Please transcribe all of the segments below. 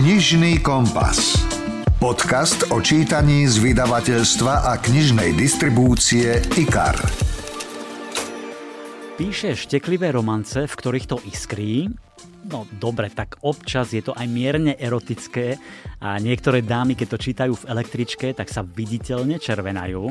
Knižný kompas. Podcast o čítaní z vydavateľstva a knižnej distribúcie IKAR. Píše šteklivé romance, v ktorých to iskrí, No dobre, tak občas je to aj mierne erotické a niektoré dámy, keď to čítajú v električke, tak sa viditeľne červenajú.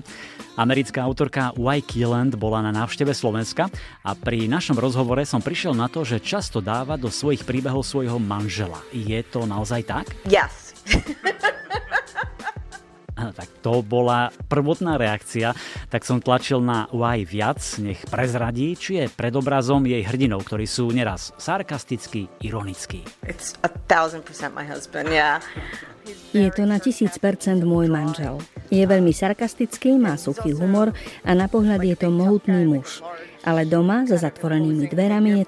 Americká autorka Y. Keeland bola na návšteve Slovenska a pri našom rozhovore som prišiel na to, že často dáva do svojich príbehov svojho manžela. Je to naozaj tak? Yes. tak to bola prvotná reakcia, tak som tlačil na Y viac, nech prezradí, či je pred obrazom jej hrdinov, ktorí sú neraz sarkastickí, ironickí. Yeah. Je to na tisíc percent môj manžel. Je veľmi sarkastický, má suchý humor a na pohľad je to mohutný muž. Ale doma, za zatvorenými dverami, je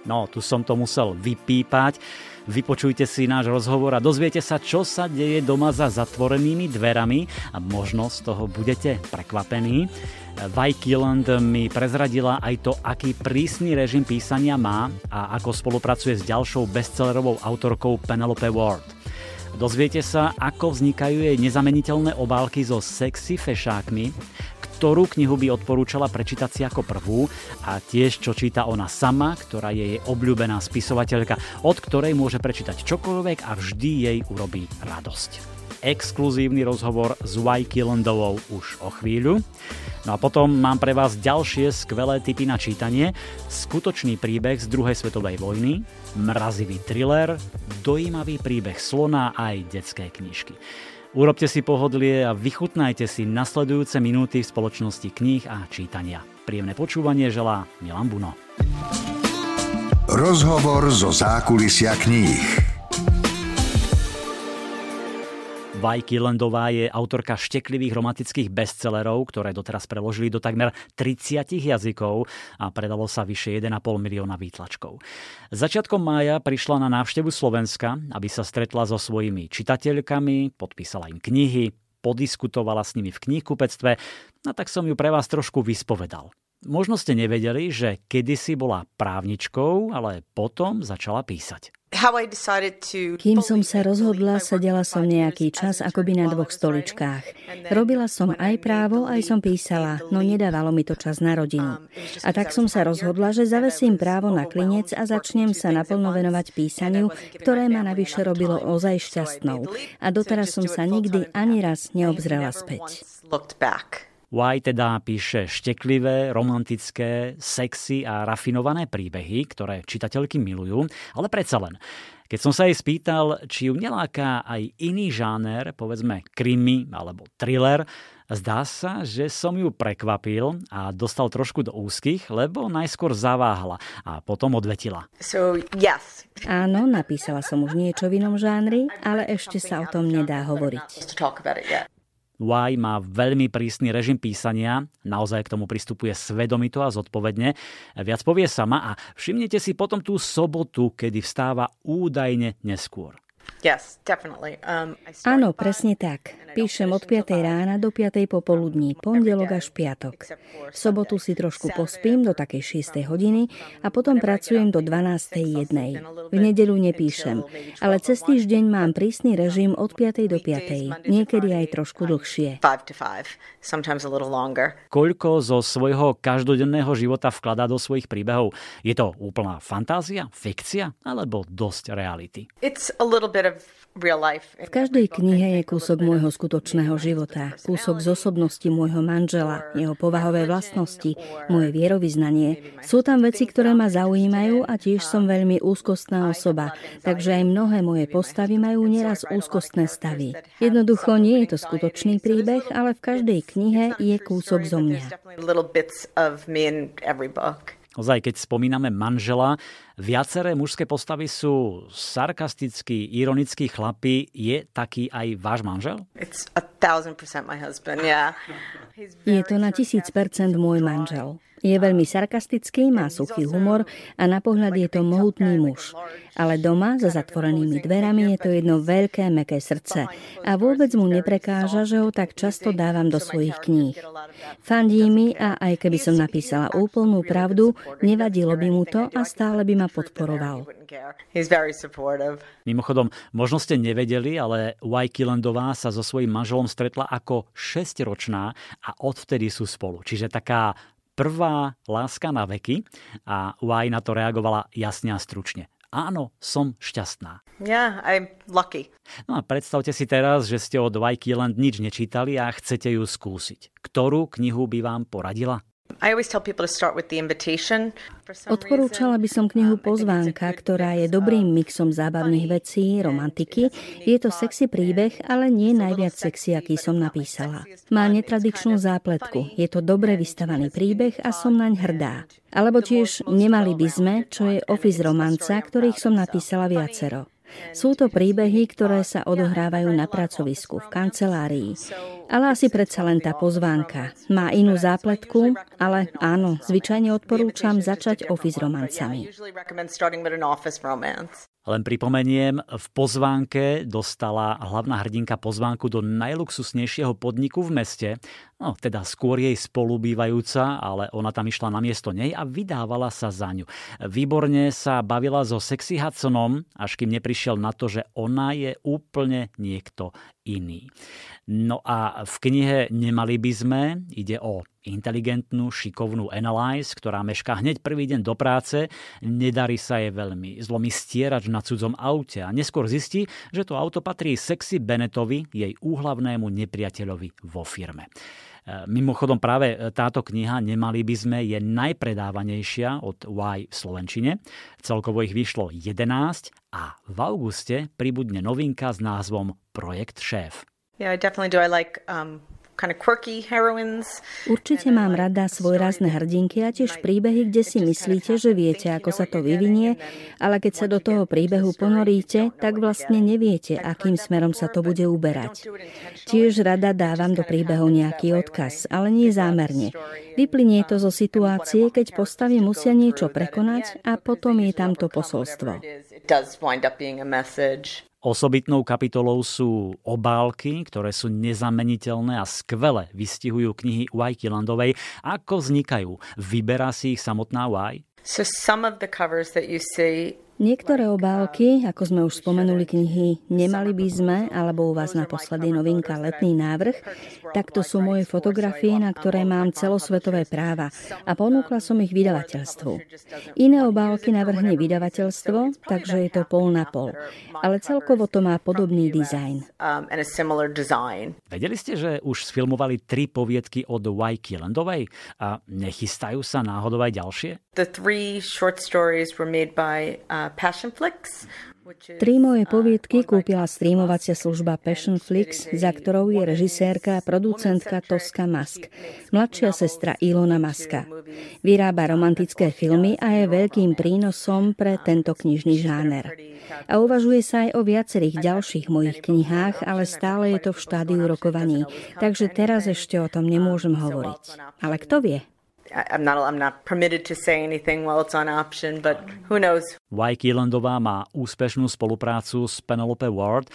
No, tu som to musel vypípať. Vypočujte si náš rozhovor a dozviete sa, čo sa deje doma za zatvorenými dverami a možno z toho budete prekvapení. Vajkiland mi prezradila aj to, aký prísny režim písania má a ako spolupracuje s ďalšou bestsellerovou autorkou Penelope Ward. Dozviete sa, ako vznikajú jej nezameniteľné obálky so sexy fešákmi, ktorú knihu by odporúčala prečítať si ako prvú a tiež čo číta ona sama, ktorá je jej obľúbená spisovateľka, od ktorej môže prečítať čokoľvek a vždy jej urobí radosť exkluzívny rozhovor s Y. Landovou už o chvíľu. No a potom mám pre vás ďalšie skvelé typy na čítanie. Skutočný príbeh z druhej svetovej vojny, mrazivý thriller, dojímavý príbeh slona aj detské knižky. Urobte si pohodlie a vychutnajte si nasledujúce minúty v spoločnosti kníh a čítania. Príjemné počúvanie želá Milan Buno. Rozhovor zo zákulisia kníh. Vajky Landová je autorka šteklivých romantických bestsellerov, ktoré doteraz preložili do takmer 30 jazykov a predalo sa vyše 1,5 milióna výtlačkov. Začiatkom mája prišla na návštevu Slovenska, aby sa stretla so svojimi čitateľkami, podpísala im knihy, podiskutovala s nimi v knihkupectve, no tak som ju pre vás trošku vyspovedal. Možno ste nevedeli, že kedysi bola právničkou, ale potom začala písať. Kým som sa rozhodla, sedela som nejaký čas akoby na dvoch stoličkách. Robila som aj právo, aj som písala, no nedávalo mi to čas na rodinu. A tak som sa rozhodla, že zavesím právo na klinec a začnem sa naplno venovať písaniu, ktoré ma navyše robilo ozaj šťastnou. A doteraz som sa nikdy ani raz neobzrela späť. Y teda píše šteklivé, romantické, sexy a rafinované príbehy, ktoré čitateľky milujú, ale predsa len. Keď som sa jej spýtal, či ju neláka aj iný žáner, povedzme krimi alebo thriller, zdá sa, že som ju prekvapil a dostal trošku do úzkých, lebo najskôr zaváhla a potom odvetila. So, yes. Áno, napísala som už niečo v inom žánri, ale ešte sa o tom nedá hovoriť. Y má veľmi prísny režim písania, naozaj k tomu pristupuje svedomito a zodpovedne. Viac povie sama a všimnete si potom tú sobotu, kedy vstáva údajne neskôr. Um, Áno, presne tak. Píšem od 5. rána do 5. popoludní, pondelok až piatok. V sobotu si trošku pospím do takej 6. hodiny a potom pracujem do 12. jednej. V nedelu nepíšem, ale cez týždeň mám prísny režim od 5. do 5. Niekedy aj trošku dlhšie. Koľko zo svojho každodenného života vkladá do svojich príbehov? Je to úplná fantázia, fikcia alebo dosť reality? It's a little bit v každej knihe je kúsok môjho skutočného života, kúsok z osobnosti môjho manžela, jeho povahové vlastnosti, moje vierovýznanie. Sú tam veci, ktoré ma zaujímajú a tiež som veľmi úzkostná osoba, takže aj mnohé moje postavy majú nieraz úzkostné stavy. Jednoducho nie je to skutočný príbeh, ale v každej knihe je kúsok zo mňa. Ozaj, keď spomíname manžela, viaceré mužské postavy sú sarkastickí, ironickí chlapi. Je taký aj váš manžel? Je to na tisíc percent môj manžel. Je veľmi sarkastický, má suchý humor a na pohľad je to mohutný muž. Ale doma, za zatvorenými dverami, je to jedno veľké, meké srdce. A vôbec mu neprekáža, že ho tak často dávam do svojich kníh. Fandí mi a aj keby som napísala úplnú pravdu, nevadilo by mu to a stále by ma podporoval. Mimochodom, možno ste nevedeli, ale Wyke Landová sa so svojím manželom stretla ako 6-ročná a odvtedy sú spolu. Čiže taká prvá láska na veky a Y na to reagovala jasne a stručne. Áno, som šťastná. Yeah, I'm lucky. No a predstavte si teraz, že ste od Y Land nič nečítali a chcete ju skúsiť. Ktorú knihu by vám poradila? Odporúčala by som knihu um, Pozvánka, ktorá je dobrým mixom zábavných vecí, romantiky. Je to sexy príbeh, ale nie najviac sexy, aký som napísala. Má netradičnú zápletku, je to dobre vystavaný príbeh a som naň hrdá. Alebo tiež Nemali by sme, čo je office romanca, ktorých som napísala viacero. Sú to príbehy, ktoré sa odohrávajú na pracovisku, v kancelárii. Ale asi predsa len tá pozvánka. Má inú zápletku, ale áno, zvyčajne odporúčam začať office romancami. Len pripomeniem, v pozvánke dostala hlavná hrdinka pozvánku do najluxusnejšieho podniku v meste, no teda skôr jej spolubývajúca, ale ona tam išla na miesto nej a vydávala sa za ňu. Výborne sa bavila so sexy Hudsonom, až kým neprišiel na to, že ona je úplne niekto iný. No a v knihe Nemali by sme ide o inteligentnú, šikovnú Analyze, ktorá mešká hneď prvý deň do práce, nedarí sa jej veľmi, zlomí stierač na cudzom aute a neskôr zistí, že to auto patrí sexy Bennettovi, jej úhlavnému nepriateľovi vo firme. E, mimochodom práve táto kniha Nemali by sme je najpredávanejšia od Y v Slovenčine. Celkovo ich vyšlo 11 a v auguste pribudne novinka s názvom Projekt Šéf. Yeah, definitely do. I like um, kind of quirky heroines. Určite mám rada svojrázne hrdinky a tiež príbehy, kde si myslíte, že viete, ako sa to vyvinie, ale keď sa do toho príbehu ponoríte, tak vlastne neviete, akým smerom sa to bude uberať. Tiež rada dávam do príbehu nejaký odkaz, ale nie zámerne. Vyplynie to zo situácie, keď postavy musia niečo prekonať a potom je tam to posolstvo. Osobitnou kapitolou sú obálky, ktoré sú nezameniteľné a skvele vystihujú knihy Wajky Landovej. Ako vznikajú? Vyberá si ich samotná Y? So some of the covers that you see Niektoré obálky, ako sme už spomenuli knihy Nemali by sme, alebo u vás naposledy novinka Letný návrh, tak to sú moje fotografie, na ktoré mám celosvetové práva a ponúkla som ich vydavateľstvu. Iné obálky navrhne vydavateľstvo, takže je to pol na pol. Ale celkovo to má podobný dizajn. Vedeli ste, že už sfilmovali tri poviedky od Y. Killandovej a nechystajú sa náhodou aj ďalšie? The three short stories were made by uh, Tri moje poviedky kúpila streamovacia služba Passionflix, za ktorou je režisérka a producentka Toska Musk, mladšia sestra Ilona Maska. Vyrába romantické filmy a je veľkým prínosom pre tento knižný žáner. A uvažuje sa aj o viacerých ďalších mojich knihách, ale stále je to v štádiu rokovaní, takže teraz ešte o tom nemôžem hovoriť. Ale kto vie? I'm not, I'm not permitted to say anything while it's on option, but who knows. Wyke Irlandová má úspešnú spoluprácu s Penelope Ward. E,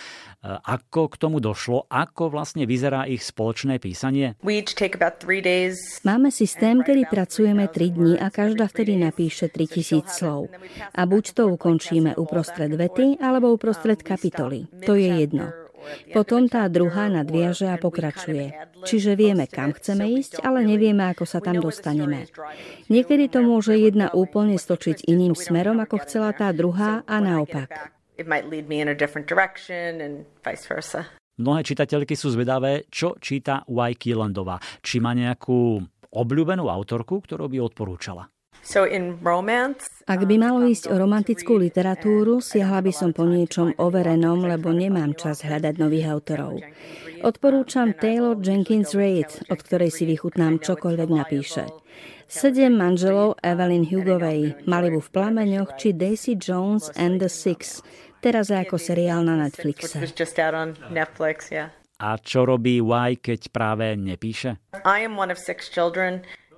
ako k tomu došlo? Ako vlastne vyzerá ich spoločné písanie? We each take about three days. Máme systém, kedy pracujeme 3 dní a každá vtedy napíše 3000 slov. A buď to ukončíme uprostred vety, alebo uprostred kapitoly. To je jedno. Potom tá druhá nadviaže a pokračuje. Čiže vieme, kam chceme ísť, ale nevieme, ako sa tam dostaneme. Niekedy to môže jedna úplne stočiť iným smerom, ako chcela tá druhá a naopak. Mnohé čitateľky sú zvedavé, čo číta Y. Keelandová. Či má nejakú obľúbenú autorku, ktorú by odporúčala. Ak by malo ísť o romantickú literatúru, siahla by som po niečom overenom, lebo nemám čas hľadať nových autorov. Odporúčam Taylor Jenkins Reid, od ktorej si vychutnám čokoľvek napíše. Sedem manželov Evelyn Hugovej, Malibu v plameňoch či Daisy Jones and the Six, teraz ako seriál na Netflixe. A čo robí Y, keď práve nepíše?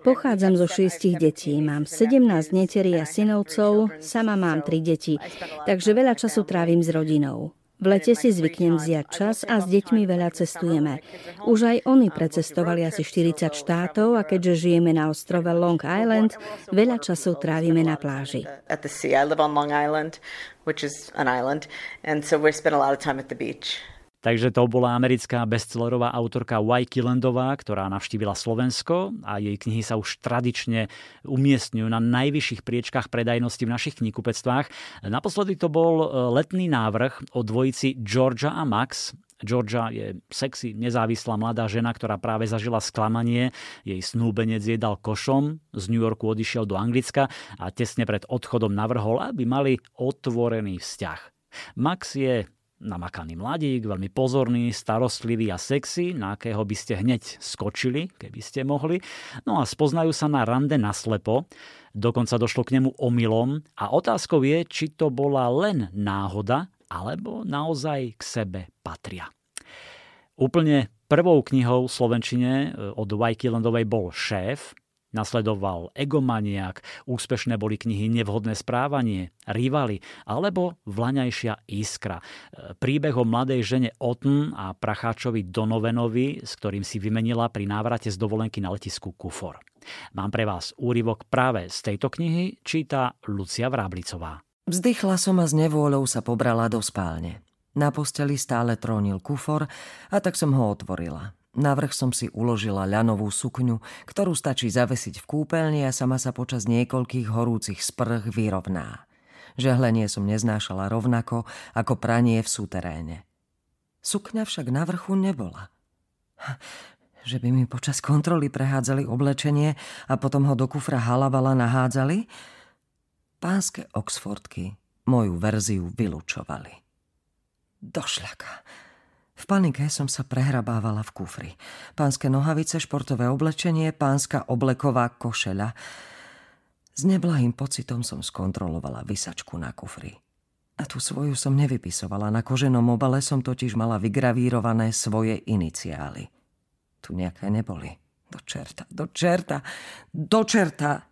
Pochádzam zo šiestich detí, mám 17 neterí a synovcov, sama mám tri deti, takže veľa času trávim s rodinou. V lete si zvyknem vziať čas a s deťmi veľa cestujeme. Už aj oni precestovali asi 40 štátov a keďže žijeme na ostrove Long Island, veľa času trávime na pláži. Takže to bola americká bestsellerová autorka Wyke Landová, ktorá navštívila Slovensko a jej knihy sa už tradične umiestňujú na najvyšších priečkách predajnosti v našich knihkupectvách. Naposledy to bol e, letný návrh o dvojici Georgia a Max. Georgia je sexy, nezávislá mladá žena, ktorá práve zažila sklamanie. Jej snúbenec jedal košom, z New Yorku odišiel do Anglicka a tesne pred odchodom navrhol, aby mali otvorený vzťah. Max je namakaný mladík, veľmi pozorný, starostlivý a sexy, na akého by ste hneď skočili, keby ste mohli. No a spoznajú sa na rande naslepo, dokonca došlo k nemu omylom a otázkou je, či to bola len náhoda, alebo naozaj k sebe patria. Úplne prvou knihou v Slovenčine e, od Wykelandovej bol Šéf, Nasledoval Egomaniak, úspešné boli knihy Nevhodné správanie, Rivali alebo Vlaňajšia iskra. Príbeh o mladej žene Otn a pracháčovi Donovenovi, s ktorým si vymenila pri návrate z dovolenky na letisku Kufor. Mám pre vás úryvok práve z tejto knihy, číta Lucia Vráblicová. Vzdychla som a s nevôľou sa pobrala do spálne. Na posteli stále trónil kufor a tak som ho otvorila. Navrh som si uložila ľanovú sukňu, ktorú stačí zavesiť v kúpeľni a sama sa počas niekoľkých horúcich sprch vyrovná. Žehlenie som neznášala rovnako ako pranie v súteréne. Sukňa však na vrchu nebola. Že by mi počas kontroly prehádzali oblečenie a potom ho do kufra halavala nahádzali? Pánske Oxfordky moju verziu vylúčovali. Došľaka. V panike som sa prehrabávala v kufri. Pánske nohavice, športové oblečenie, pánska obleková košeľa. S neblahým pocitom som skontrolovala vysačku na kufri. A tú svoju som nevypisovala. Na koženom obale som totiž mala vygravírované svoje iniciály. Tu nejaké neboli. Do čerta, do čerta, do čerta.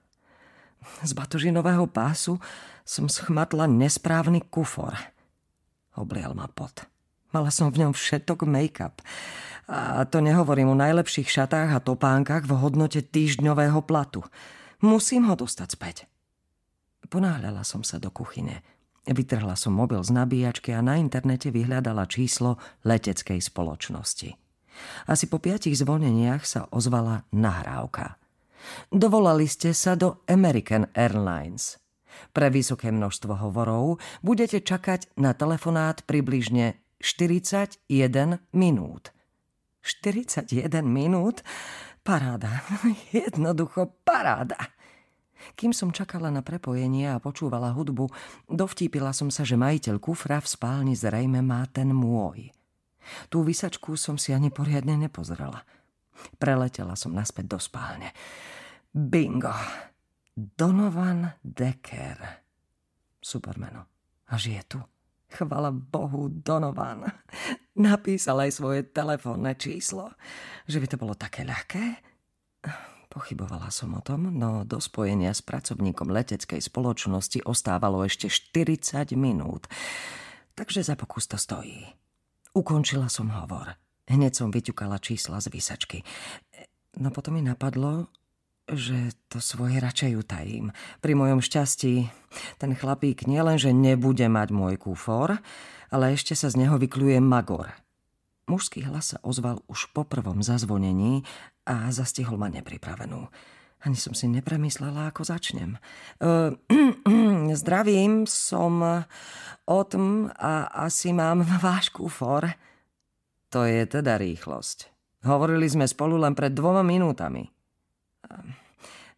Z batožinového pásu som schmatla nesprávny kufor. Oblial ma pot. Mala som v ňom všetok make-up. A to nehovorím o najlepších šatách a topánkach v hodnote týždňového platu. Musím ho dostať späť. Ponáhľala som sa do kuchyne. Vytrhla som mobil z nabíjačky a na internete vyhľadala číslo leteckej spoločnosti. Asi po piatich zvoneniach sa ozvala nahrávka. Dovolali ste sa do American Airlines. Pre vysoké množstvo hovorov budete čakať na telefonát približne 41 minút. 41 minút? Paráda. Jednoducho paráda. Kým som čakala na prepojenie a počúvala hudbu, dovtípila som sa, že majiteľ kufra v spálni zrejme má ten môj. Tú vysačku som si ani poriadne nepozrela. Preletela som naspäť do spálne. Bingo! Donovan Decker. Supermeno. A žije tu. Chvala Bohu, Donovan. Napísal aj svoje telefónne číslo. Že by to bolo také ľahké? Pochybovala som o tom, no do spojenia s pracovníkom leteckej spoločnosti ostávalo ešte 40 minút. Takže za pokus to stojí. Ukončila som hovor. Hneď som vyťukala čísla z vysačky. No potom mi napadlo, že to svoje radšej utajím. Pri mojom šťastí ten chlapík nielenže nebude mať môj kúfor, ale ešte sa z neho vykľuje magor. Mužský hlas sa ozval už po prvom zazvonení a zastihol ma nepripravenú. Ani som si nepremyslela, ako začnem. Uh, zdravím, som Otm a asi mám váš kúfor. To je teda rýchlosť. Hovorili sme spolu len pred dvoma minútami.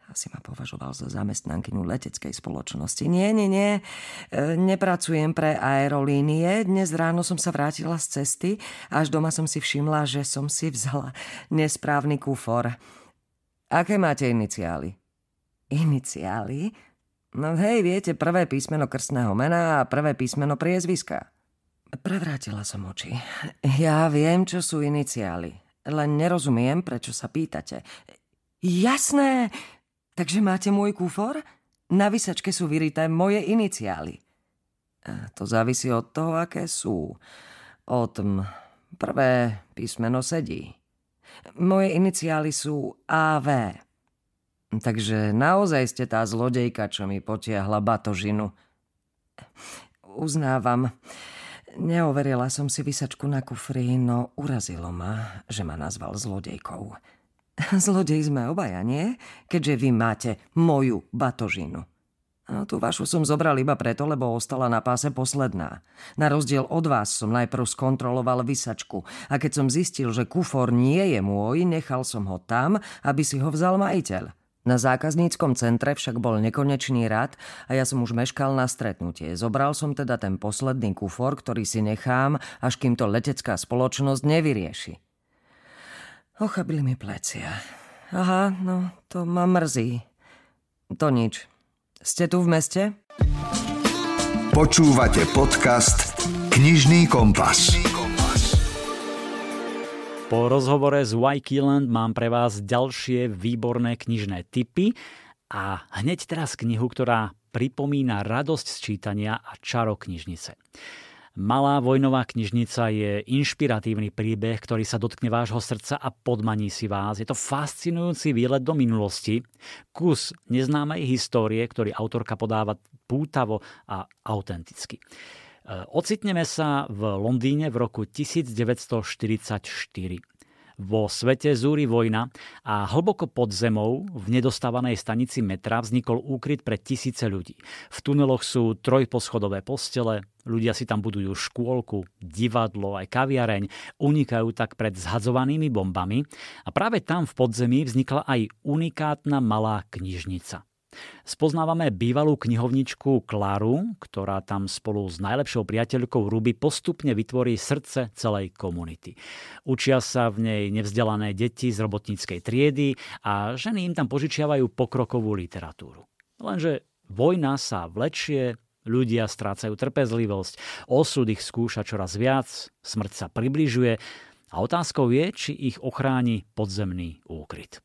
Asi ma považoval za zamestnankynu leteckej spoločnosti. Nie, nie, nie. E, nepracujem pre aerolínie. Dnes ráno som sa vrátila z cesty. Až doma som si všimla, že som si vzala nesprávny kufor. Aké máte iniciály? Iniciály? No hej, viete, prvé písmeno krstného mena a prvé písmeno priezviska. Prevrátila som oči. Ja viem, čo sú iniciály. Len nerozumiem, prečo sa pýtate. Jasné! Takže máte môj kufor? Na vysačke sú vyrité moje iniciály. To závisí od toho, aké sú. Od prvé písmeno sedí. Moje iniciály sú AV. Takže naozaj ste tá zlodejka, čo mi potiahla batožinu. Uznávam. Neoverila som si vysačku na kufri, no urazilo ma, že ma nazval zlodejkou. Zlodej sme obaja, nie? Keďže vy máte moju batožinu. A tú vašu som zobral iba preto, lebo ostala na páse posledná. Na rozdiel od vás som najprv skontroloval vysačku a keď som zistil, že kufor nie je môj, nechal som ho tam, aby si ho vzal majiteľ. Na zákazníckom centre však bol nekonečný rad a ja som už meškal na stretnutie. Zobral som teda ten posledný kufor, ktorý si nechám, až kým to letecká spoločnosť nevyrieši. Ochabili mi plecia. Aha, no to ma mrzí. To nič. Ste tu v meste? Počúvate podcast Knižný kompas. Po rozhovore s Wykeeland mám pre vás ďalšie výborné knižné tipy a hneď teraz knihu, ktorá pripomína radosť z čítania a čaro knižnice. Malá vojnová knižnica je inšpiratívny príbeh, ktorý sa dotkne vášho srdca a podmaní si vás. Je to fascinujúci výlet do minulosti, kus neznámej histórie, ktorý autorka podáva pútavo a autenticky. E, ocitneme sa v Londýne v roku 1944. Vo svete zúri vojna a hlboko pod zemou v nedostávanej stanici metra vznikol úkryt pre tisíce ľudí. V tuneloch sú trojposchodové postele, ľudia si tam budujú škôlku, divadlo, aj kaviareň, unikajú tak pred zhadzovanými bombami a práve tam v podzemí vznikla aj unikátna malá knižnica. Spoznávame bývalú knihovničku Klaru, ktorá tam spolu s najlepšou priateľkou Ruby postupne vytvorí srdce celej komunity. Učia sa v nej nevzdelané deti z robotníckej triedy a ženy im tam požičiavajú pokrokovú literatúru. Lenže vojna sa vlečie, ľudia strácajú trpezlivosť, osud ich skúša čoraz viac, smrť sa približuje a otázkou je, či ich ochráni podzemný úkryt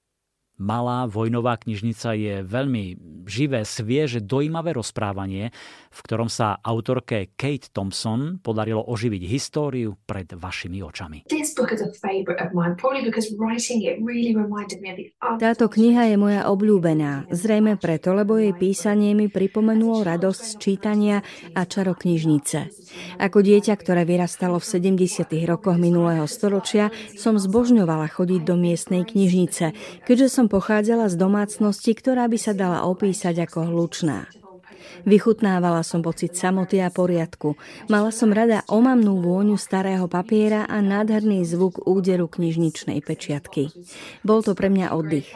malá vojnová knižnica je veľmi živé, svieže, dojímavé rozprávanie, v ktorom sa autorke Kate Thompson podarilo oživiť históriu pred vašimi očami. Táto kniha je moja obľúbená, zrejme preto, lebo jej písanie mi pripomenulo radosť z čítania a čaro knižnice. Ako dieťa, ktoré vyrastalo v 70. rokoch minulého storočia, som zbožňovala chodiť do miestnej knižnice, keďže som pochádzala z domácnosti, ktorá by sa dala opísať ako hlučná. Vychutnávala som pocit samoty a poriadku. Mala som rada omamnú vôňu starého papiera a nádherný zvuk úderu knižničnej pečiatky. Bol to pre mňa oddych.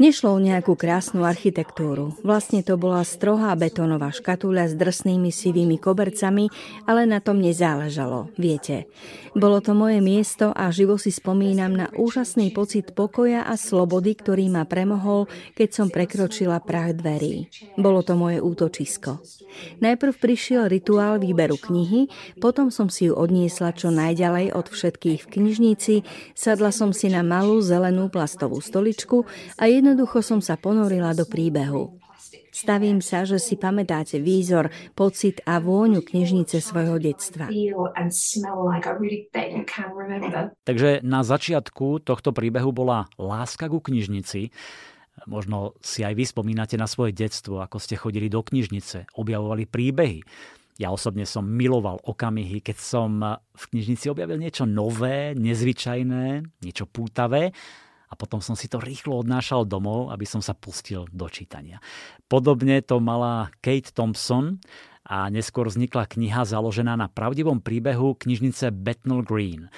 Nešlo o nejakú krásnu architektúru. Vlastne to bola strohá betónová škatuľa s drsnými sivými kobercami, ale na tom nezáležalo, viete. Bolo to moje miesto a živo si spomínam na úžasný pocit pokoja a slobody, ktorý ma premohol, keď som prekročila prach dverí. Bolo to moje útočisko. Najprv prišiel rituál výberu knihy, potom som si ju odniesla čo najďalej od všetkých v knižnici, sadla som si na malú zelenú plastovú stoličku a jedno Jednoducho som sa ponorila do príbehu. Stavím sa, že si pamätáte výzor, pocit a vôňu knižnice svojho detstva. Takže na začiatku tohto príbehu bola láska ku knižnici. Možno si aj vy spomínate na svoje detstvo, ako ste chodili do knižnice, objavovali príbehy. Ja osobne som miloval okamihy, keď som v knižnici objavil niečo nové, nezvyčajné, niečo pútavé a potom som si to rýchlo odnášal domov, aby som sa pustil do čítania. Podobne to mala Kate Thompson a neskôr vznikla kniha založená na pravdivom príbehu knižnice Bethnal Green.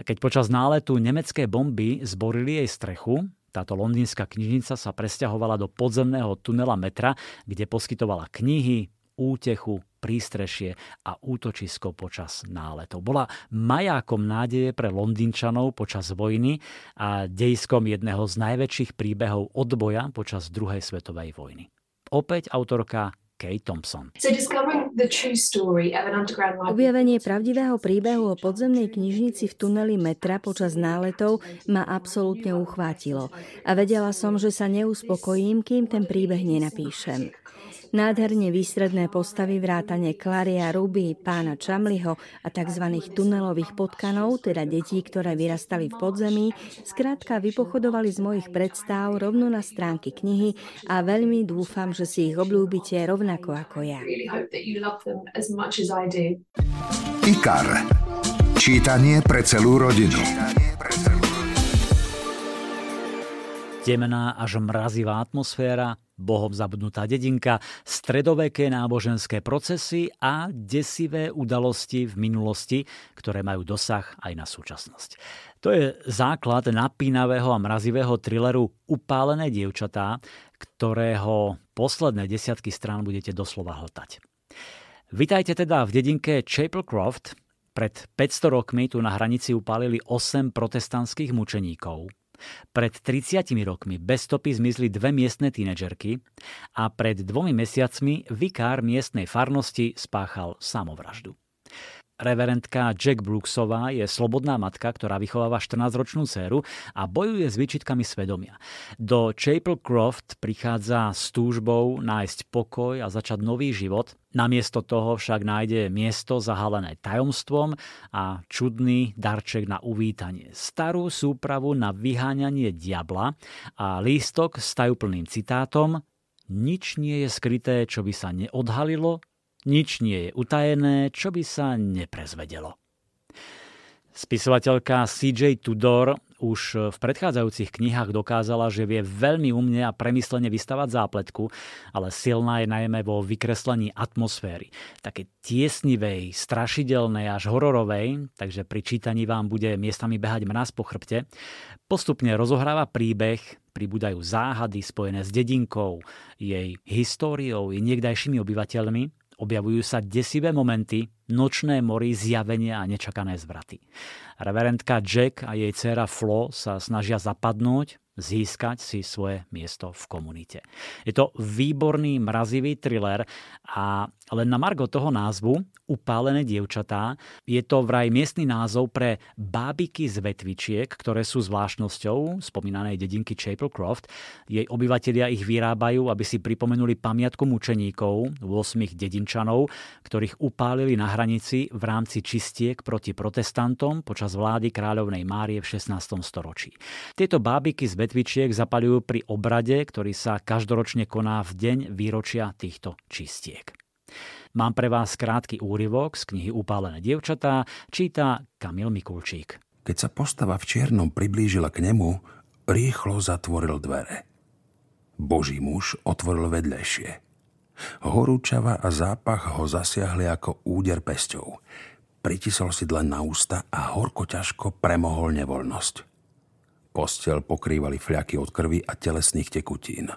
Keď počas náletu nemecké bomby zborili jej strechu, táto londýnska knižnica sa presťahovala do podzemného tunela metra, kde poskytovala knihy, útechu, prístrešie a útočisko počas náletov. Bola majákom nádeje pre Londýnčanov počas vojny a dejskom jedného z najväčších príbehov odboja počas druhej svetovej vojny. Opäť autorka Kate Thompson. Objavenie pravdivého príbehu o podzemnej knižnici v tuneli metra počas náletov ma absolútne uchvátilo a vedela som, že sa neuspokojím, kým ten príbeh nenapíšem. Nádherne výstredné postavy vrátane Klaria Ruby, pána Čamliho a tzv. tunelových potkanov, teda detí, ktoré vyrastali v podzemí, skrátka vypochodovali z mojich predstáv rovno na stránky knihy a veľmi dúfam, že si ich obľúbite rovnako ako ja. IKAR. Čítanie pre celú rodinu. Temná až mrazivá atmosféra, bohom zabudnutá dedinka, stredoveké náboženské procesy a desivé udalosti v minulosti, ktoré majú dosah aj na súčasnosť. To je základ napínavého a mrazivého thrilleru Upálené dievčatá, ktorého posledné desiatky strán budete doslova hltať. Vitajte teda v dedinke Chapel Croft. Pred 500 rokmi tu na hranici upálili 8 protestantských mučeníkov – pred 30 rokmi bez stopy zmizli dve miestne tínedžerky a pred dvomi mesiacmi vikár miestnej farnosti spáchal samovraždu. Reverendka Jack Brooksová je slobodná matka, ktorá vychováva 14-ročnú dceru a bojuje s výčitkami svedomia. Do Chapel Croft prichádza s túžbou nájsť pokoj a začať nový život. Namiesto toho však nájde miesto zahalené tajomstvom a čudný darček na uvítanie. Starú súpravu na vyháňanie diabla a lístok s tajúplným citátom nič nie je skryté, čo by sa neodhalilo, nič nie je utajené, čo by sa neprezvedelo. Spisovateľka CJ Tudor už v predchádzajúcich knihách dokázala, že vie veľmi umne a premyslene vystavať zápletku, ale silná je najmä vo vykreslení atmosféry. Také tiesnivej, strašidelnej až hororovej, takže pri čítaní vám bude miestami behať mraz po chrbte. Postupne rozohráva príbeh, pribúdajú záhady spojené s dedinkou, jej históriou i niekdajšími obyvateľmi Objavujú sa desivé momenty, nočné mory, zjavenia a nečakané zvraty. Reverendka Jack a jej dcéra Flo sa snažia zapadnúť, získať si svoje miesto v komunite. Je to výborný mrazivý thriller a len na margo toho názvu Upálené dievčatá je to vraj miestny názov pre bábiky z vetvičiek, ktoré sú zvláštnosťou spomínanej dedinky Chapel Croft. Jej obyvatelia ich vyrábajú, aby si pripomenuli pamiatku mučeníkov, 8 dedinčanov, ktorých upálili na hranici v rámci čistiek proti protestantom počas vlády kráľovnej Márie v 16. storočí. Tieto bábiky z vetvičiek zapalujú pri obrade, ktorý sa každoročne koná v deň výročia týchto čistiek. Mám pre vás krátky úryvok z knihy Upálené dievčatá, číta Kamil Mikulčík. Keď sa postava v čiernom priblížila k nemu, rýchlo zatvoril dvere. Boží muž otvoril vedlejšie. Horúčava a zápach ho zasiahli ako úder pesťou. Pritisol si dlen na ústa a horko ťažko premohol nevoľnosť. Postel pokrývali fľaky od krvi a telesných tekutín.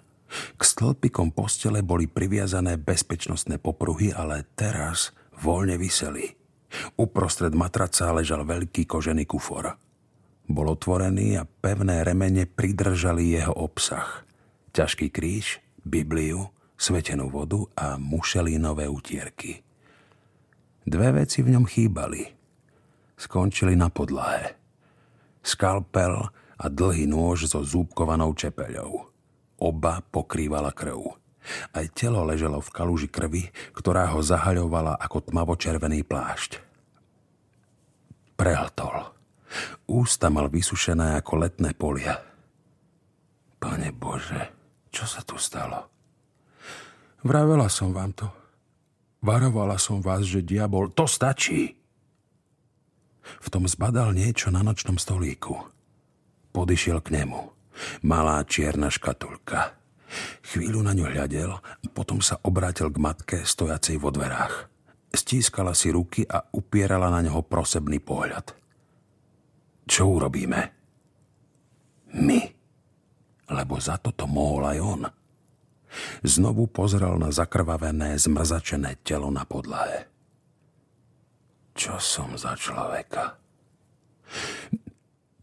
K stĺpikom postele boli priviazané bezpečnostné popruhy, ale teraz voľne vyseli. Uprostred matraca ležal veľký kožený kufor. Bol otvorený a pevné remene pridržali jeho obsah. Ťažký kríž, Bibliu, svetenú vodu a mušelínové utierky. Dve veci v ňom chýbali. Skončili na podlahe. Skalpel a dlhý nôž so zúbkovanou čepeľou. Oba pokrývala krv. Aj telo leželo v kaluži krvi, ktorá ho zahaľovala ako tmavo-červený plášť. Prehltol. Ústa mal vysušené ako letné polia. Pane Bože, čo sa tu stalo? Vravela som vám to. Varovala som vás, že diabol... To stačí! V tom zbadal niečo na nočnom stolíku. Podišiel k nemu. Malá čierna škatulka. Chvíľu na ňu hľadel, potom sa obrátil k matke stojacej vo dverách. Stískala si ruky a upierala na neho prosebný pohľad. Čo urobíme? My. Lebo za toto mohol aj on. Znovu pozrel na zakrvavené, zmrzačené telo na podlahe. Čo som za človeka?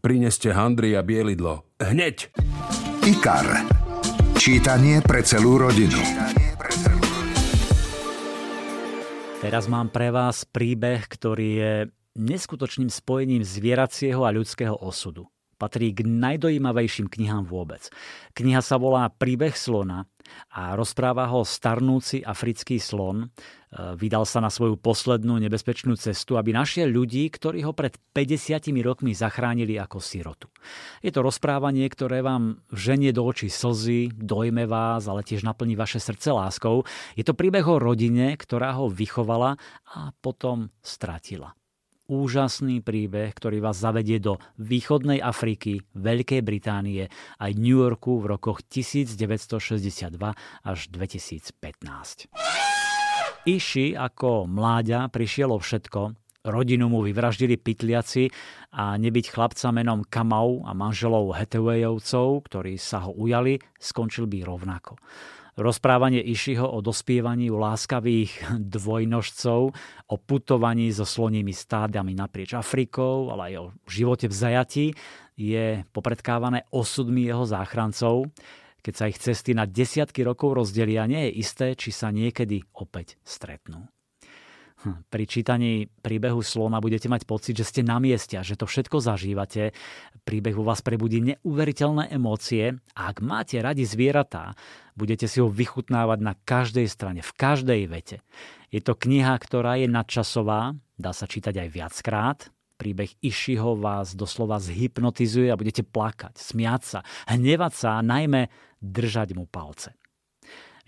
Prineste handry a bielidlo. Hneď! IKAR. Čítanie pre celú rodinu. Teraz mám pre vás príbeh, ktorý je neskutočným spojením zvieracieho a ľudského osudu. Patrí k najdojímavejším knihám vôbec. Kniha sa volá Príbeh slona a rozpráva ho starnúci africký slon. E, vydal sa na svoju poslednú nebezpečnú cestu, aby našiel ľudí, ktorí ho pred 50 rokmi zachránili ako sirotu. Je to rozprávanie, ktoré vám ženie do očí slzy, dojme vás, ale tiež naplní vaše srdce láskou. Je to príbeh o rodine, ktorá ho vychovala a potom stratila úžasný príbeh, ktorý vás zavedie do východnej Afriky, Veľkej Británie aj New Yorku v rokoch 1962 až 2015. Iši ako mláďa prišiel o všetko, rodinu mu vyvraždili pytliaci a nebyť chlapca menom Kamau a manželov Hathawayovcov, ktorí sa ho ujali, skončil by rovnako. Rozprávanie Išiho o dospievaní u láskavých dvojnožcov, o putovaní so slonými stádami naprieč Afrikou, ale aj o živote v zajati, je popredkávané osudmi jeho záchrancov. Keď sa ich cesty na desiatky rokov rozdelia, nie je isté, či sa niekedy opäť stretnú. Hm, pri čítaní príbehu slona budete mať pocit, že ste na mieste a že to všetko zažívate. Príbeh vo vás prebudí neuveriteľné emócie a ak máte radi zvieratá, budete si ho vychutnávať na každej strane, v každej vete. Je to kniha, ktorá je nadčasová, dá sa čítať aj viackrát, príbeh Išiho vás doslova zhypnotizuje a budete plakať, smiať sa, hnevať sa a najmä držať mu palce.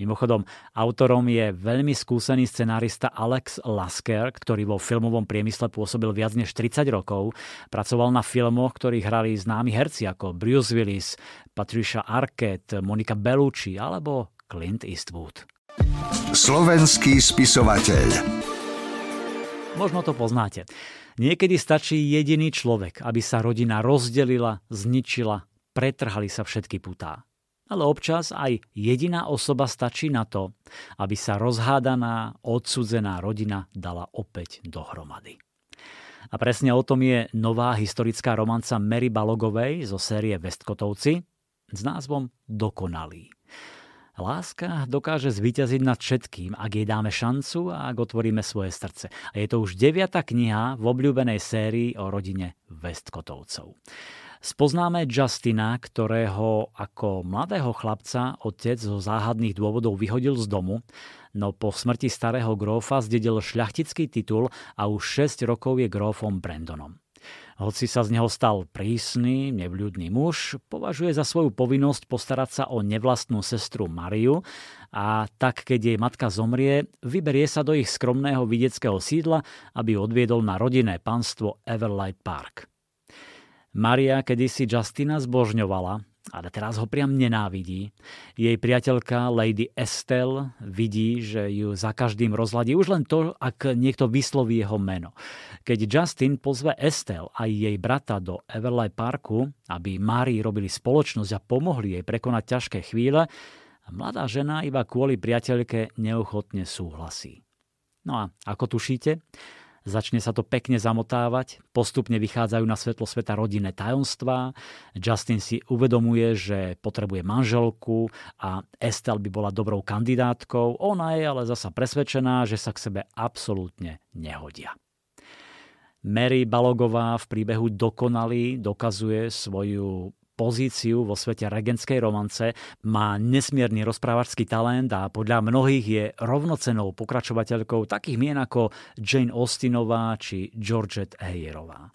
Mimochodom, autorom je veľmi skúsený scenárista Alex Lasker, ktorý vo filmovom priemysle pôsobil viac než 30 rokov. Pracoval na filmoch, ktorých hrali známi herci ako Bruce Willis, Patricia Arquette, Monika Bellucci alebo Clint Eastwood. Slovenský spisovateľ Možno to poznáte. Niekedy stačí jediný človek, aby sa rodina rozdelila, zničila, pretrhali sa všetky putá ale občas aj jediná osoba stačí na to, aby sa rozhádaná, odsudzená rodina dala opäť dohromady. A presne o tom je nová historická romanca Mary Balogovej zo série Vestkotovci s názvom Dokonalý. Láska dokáže zvíťaziť nad všetkým, ak jej dáme šancu a ak otvoríme svoje srdce. A je to už deviata kniha v obľúbenej sérii o rodine Vestkotovcov. Spoznáme Justina, ktorého ako mladého chlapca otec zo záhadných dôvodov vyhodil z domu, no po smrti starého grófa zdedil šľachtický titul a už 6 rokov je grófom Brandonom. Hoci sa z neho stal prísny, nevľudný muž, považuje za svoju povinnosť postarať sa o nevlastnú sestru Mariu a tak, keď jej matka zomrie, vyberie sa do ich skromného vidieckého sídla, aby odviedol na rodinné panstvo Everlight Park. Maria kedysi Justina zbožňovala, ale teraz ho priam nenávidí. Jej priateľka Lady Estelle vidí, že ju za každým rozladí už len to, ak niekto vysloví jeho meno. Keď Justin pozve Estelle a jej brata do Everlight Parku, aby Márii robili spoločnosť a pomohli jej prekonať ťažké chvíle, mladá žena iba kvôli priateľke neochotne súhlasí. No a ako tušíte, Začne sa to pekne zamotávať, postupne vychádzajú na svetlo sveta rodinné tajomstvá. Justin si uvedomuje, že potrebuje manželku a Estelle by bola dobrou kandidátkou. Ona je ale zasa presvedčená, že sa k sebe absolútne nehodia. Mary Balogová v príbehu Dokonalý dokazuje svoju pozíciu vo svete regentskej romance, má nesmierny rozprávačský talent a podľa mnohých je rovnocenou pokračovateľkou takých mien ako Jane Austenová či Georgette Heyerová.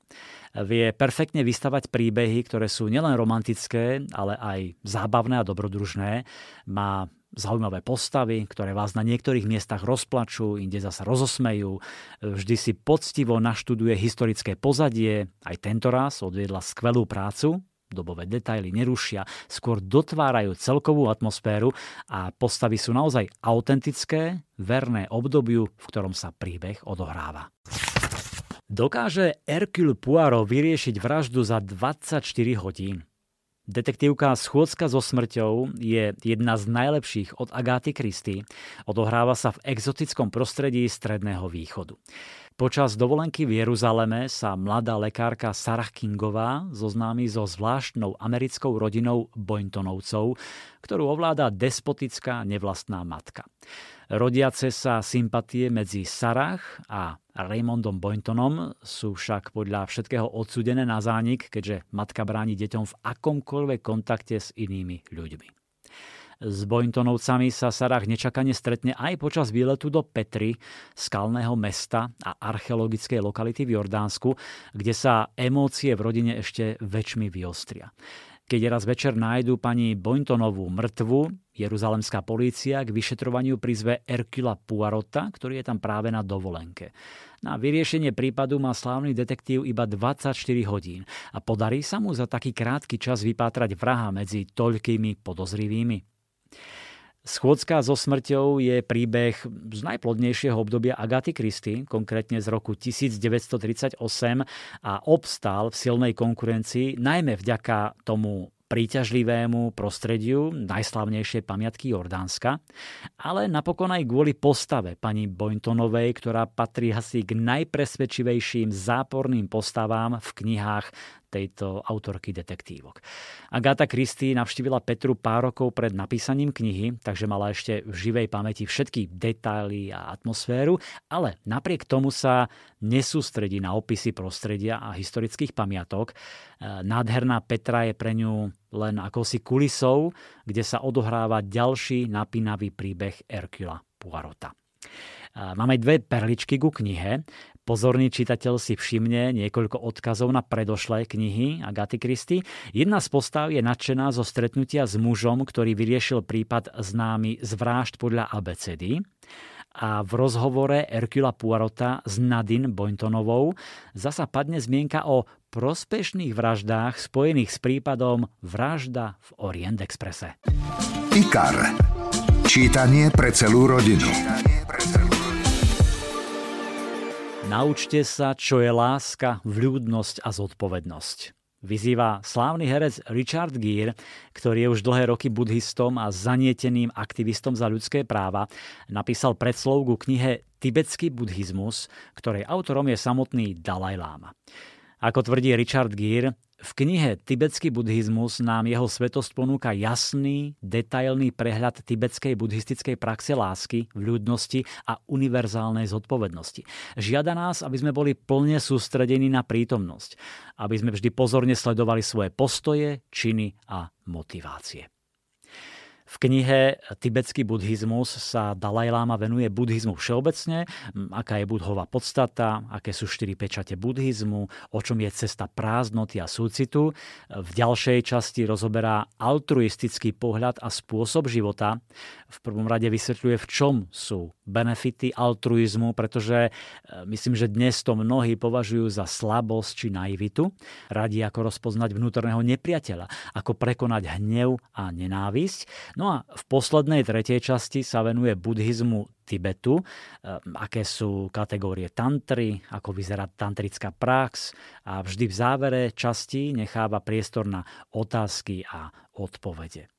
Vie perfektne vystavať príbehy, ktoré sú nielen romantické, ale aj zábavné a dobrodružné. Má zaujímavé postavy, ktoré vás na niektorých miestach rozplačú, inde zasa rozosmejú. Vždy si poctivo naštuduje historické pozadie, aj tento raz odviedla skvelú prácu dobové detaily nerušia, skôr dotvárajú celkovú atmosféru a postavy sú naozaj autentické, verné obdobiu, v ktorom sa príbeh odohráva. Dokáže Hercule Poirot vyriešiť vraždu za 24 hodín. Detektívka Schôdzka so smrťou je jedna z najlepších od Agáty Kristy. Odohráva sa v exotickom prostredí Stredného východu. Počas dovolenky v Jeruzaleme sa mladá lekárka Sarah Kingová zoznámi so zvláštnou americkou rodinou Boyntonovcov, ktorú ovláda despotická nevlastná matka. Rodiace sa sympatie medzi Sarah a Raymondom Boyntonom sú však podľa všetkého odsudené na zánik, keďže matka bráni deťom v akomkoľvek kontakte s inými ľuďmi. S Boyntonovcami sa Sarah nečakane stretne aj počas výletu do Petry, skalného mesta a archeologickej lokality v Jordánsku, kde sa emócie v rodine ešte väčšmi vyostria. Keď raz večer nájdu pani Boyntonovú mŕtvu, jeruzalemská polícia k vyšetrovaniu prizve Erkila Puarota, ktorý je tam práve na dovolenke. Na vyriešenie prípadu má slávny detektív iba 24 hodín a podarí sa mu za taký krátky čas vypátrať vraha medzi toľkými podozrivými. Schôdzka so smrťou je príbeh z najplodnejšieho obdobia Agaty Kristy, konkrétne z roku 1938 a obstál v silnej konkurencii najmä vďaka tomu príťažlivému prostrediu najslavnejšej pamiatky Jordánska, ale napokon aj kvôli postave pani Boyntonovej, ktorá patrí asi k najpresvedčivejším záporným postavám v knihách tejto autorky detektívok. Agáta Christie navštívila Petru pár rokov pred napísaním knihy, takže mala ešte v živej pamäti všetky detaily a atmosféru, ale napriek tomu sa nesústredí na opisy prostredia a historických pamiatok. E, nádherná Petra je pre ňu len akousi kulisou, kde sa odohráva ďalší napínavý príbeh Erkula Poirota. Máme dve perličky ku knihe. Pozorný čitateľ si všimne niekoľko odkazov na predošlé knihy Agaty Christy. Jedna z postav je nadšená zo stretnutia s mužom, ktorý vyriešil prípad známy z vražd podľa ABCD. A v rozhovore Erkula Puarota s Nadine Boyntonovou zasa padne zmienka o prospešných vraždách spojených s prípadom vražda v Orient Expresse. IKAR. Čítanie pre celú rodinu. Naučte sa, čo je láska, vľúdnosť a zodpovednosť. Vyzýva slávny herec Richard Gere, ktorý je už dlhé roky buddhistom a zanieteným aktivistom za ľudské práva, napísal predslovku knihe Tibetský buddhizmus, ktorej autorom je samotný Dalaj Lama. Ako tvrdí Richard Gere, v knihe Tibetský buddhizmus nám jeho svetosť ponúka jasný, detailný prehľad tibetskej buddhistickej praxe lásky, vľúdnosti a univerzálnej zodpovednosti. Žiada nás, aby sme boli plne sústredení na prítomnosť, aby sme vždy pozorne sledovali svoje postoje, činy a motivácie. V knihe Tibetský buddhizmus sa Dalaj Lama venuje buddhizmu všeobecne, aká je budhová podstata, aké sú štyri pečate buddhizmu, o čom je cesta prázdnoty a súcitu. V ďalšej časti rozoberá altruistický pohľad a spôsob života. V prvom rade vysvetľuje, v čom sú benefity altruizmu, pretože e, myslím, že dnes to mnohí považujú za slabosť či naivitu. Radi ako rozpoznať vnútorného nepriateľa, ako prekonať hnev a nenávisť. No a v poslednej tretej časti sa venuje buddhizmu Tibetu, e, aké sú kategórie tantry, ako vyzerá tantrická prax a vždy v závere časti necháva priestor na otázky a odpovede.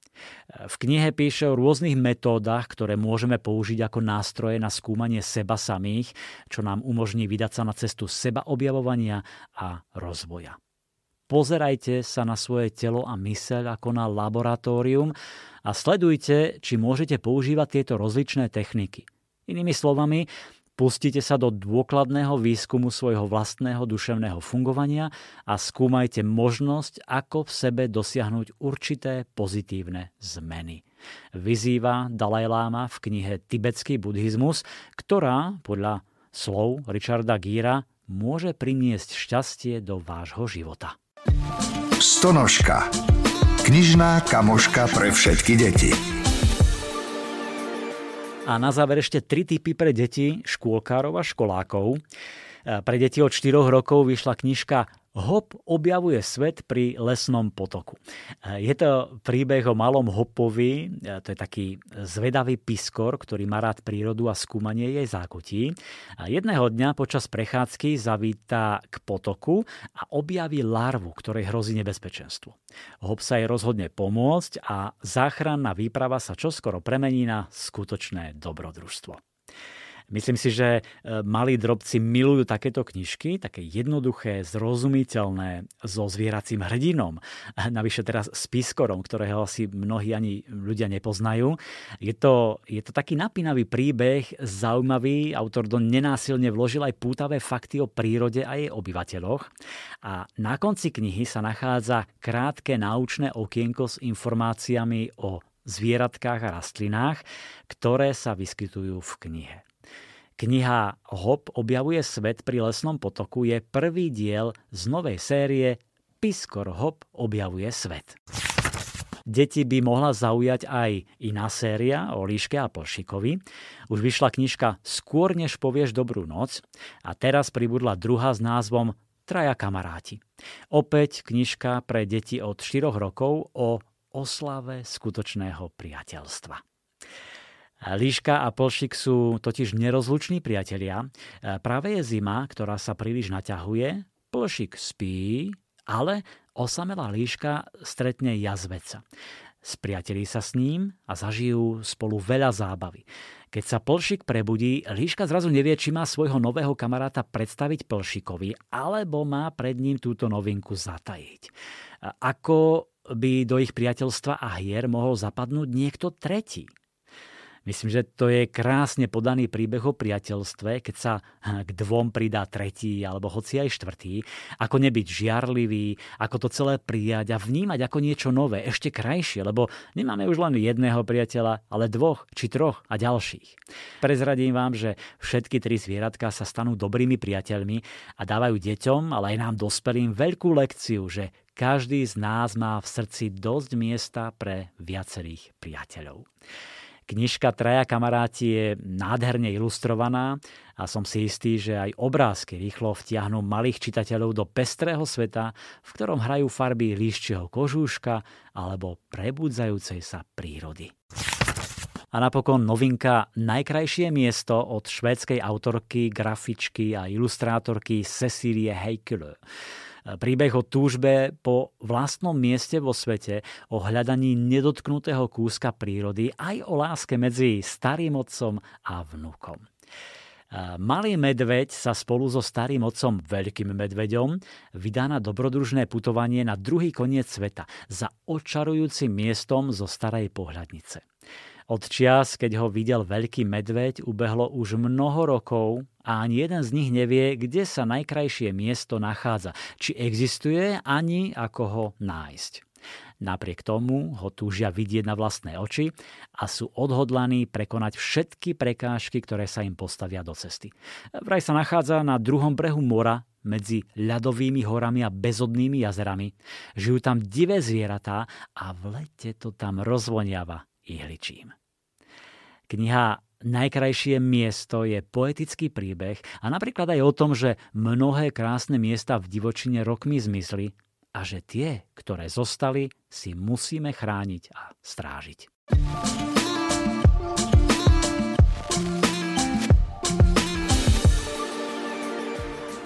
V knihe píše o rôznych metódach, ktoré môžeme použiť ako nástroje na skúmanie seba samých, čo nám umožní vydať sa na cestu seba objavovania a rozvoja. Pozerajte sa na svoje telo a myseľ ako na laboratórium a sledujte, či môžete používať tieto rozličné techniky. Inými slovami, Pustite sa do dôkladného výskumu svojho vlastného duševného fungovania a skúmajte možnosť, ako v sebe dosiahnuť určité pozitívne zmeny. Vyzýva Dalaj Lama v knihe Tibetský buddhizmus, ktorá, podľa slov Richarda Gíra, môže priniesť šťastie do vášho života. Stonožka. Knižná kamoška pre všetky deti. A na záver ešte tri typy pre deti, škôlkárov a školákov. Pre deti od 4 rokov vyšla knižka Hop objavuje svet pri lesnom potoku. Je to príbeh o malom hopovi, to je taký zvedavý piskor, ktorý má rád prírodu a skúmanie jej zákutí. Jedného dňa počas prechádzky zavíta k potoku a objaví larvu, ktorej hrozí nebezpečenstvo. Hop sa jej rozhodne pomôcť a záchranná výprava sa čoskoro premení na skutočné dobrodružstvo. Myslím si, že e, malí drobci milujú takéto knižky, také jednoduché, zrozumiteľné, so zvieracím hrdinom. Navyše teraz s Piskorom, ktorého asi mnohí ani ľudia nepoznajú. Je to, je to taký napínavý príbeh, zaujímavý. Autor do nenásilne vložil aj pútavé fakty o prírode a jej obyvateľoch. A na konci knihy sa nachádza krátke náučné okienko s informáciami o zvieratkách a rastlinách, ktoré sa vyskytujú v knihe. Kniha Hop objavuje svet pri lesnom potoku je prvý diel z novej série Piskor Hop objavuje svet. Deti by mohla zaujať aj iná séria o líške a plšikovi. Už vyšla knižka Skôr než povieš dobrú noc a teraz pribudla druhá s názvom Traja kamaráti. Opäť knižka pre deti od 4 rokov o oslave skutočného priateľstva. Líška a Plšik sú totiž nerozluční priatelia. Práve je zima, ktorá sa príliš naťahuje. Plšik spí, ale osamelá líška stretne jazveca. Spriatelí sa s ním a zažijú spolu veľa zábavy. Keď sa Plšik prebudí, Líška zrazu nevie, či má svojho nového kamaráta predstaviť Plšikovi, alebo má pred ním túto novinku zatajiť. Ako by do ich priateľstva a hier mohol zapadnúť niekto tretí? Myslím, že to je krásne podaný príbeh o priateľstve, keď sa k dvom pridá tretí alebo hoci aj štvrtý, ako nebyť žiarlivý, ako to celé prijať a vnímať ako niečo nové, ešte krajšie, lebo nemáme už len jedného priateľa, ale dvoch či troch a ďalších. Prezradím vám, že všetky tri zvieratka sa stanú dobrými priateľmi a dávajú deťom, ale aj nám dospelým veľkú lekciu, že každý z nás má v srdci dosť miesta pre viacerých priateľov. Knižka Traja kamaráti je nádherne ilustrovaná a som si istý, že aj obrázky rýchlo vtiahnu malých čitateľov do pestrého sveta, v ktorom hrajú farby líščieho kožúška alebo prebudzajúcej sa prírody. A napokon novinka Najkrajšie miesto od švédskej autorky, grafičky a ilustrátorky Cecilie Heikele. Príbeh o túžbe po vlastnom mieste vo svete, o hľadaní nedotknutého kúska prírody, aj o láske medzi starým otcom a vnúkom. Malý medveď sa spolu so starým otcom Veľkým medveďom vydá na dobrodružné putovanie na druhý koniec sveta za očarujúcim miestom zo starej pohľadnice. Od čias, keď ho videl veľký medveď, ubehlo už mnoho rokov a ani jeden z nich nevie, kde sa najkrajšie miesto nachádza, či existuje, ani ako ho nájsť. Napriek tomu ho túžia vidieť na vlastné oči a sú odhodlaní prekonať všetky prekážky, ktoré sa im postavia do cesty. Vraj sa nachádza na druhom brehu mora medzi ľadovými horami a bezodnými jazerami. Žijú tam divé zvieratá a v lete to tam rozvoniava ihličím. Kniha Najkrajšie miesto je poetický príbeh a napríklad aj o tom, že mnohé krásne miesta v divočine rokmi zmizli a že tie, ktoré zostali, si musíme chrániť a strážiť.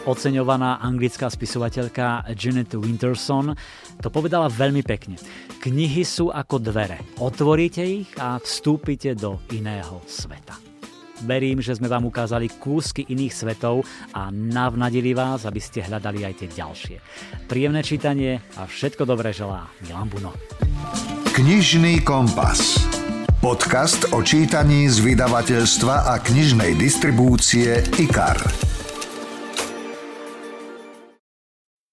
Oceňovaná anglická spisovateľka Janet Winterson to povedala veľmi pekne. Knihy sú ako dvere. Otvoríte ich a vstúpite do iného sveta. Verím, že sme vám ukázali kúsky iných svetov a navnadili vás, aby ste hľadali aj tie ďalšie. Príjemné čítanie a všetko dobré želá Milan Buno. Knižný kompas. Podcast o čítaní z vydavateľstva a knižnej distribúcie IKAR.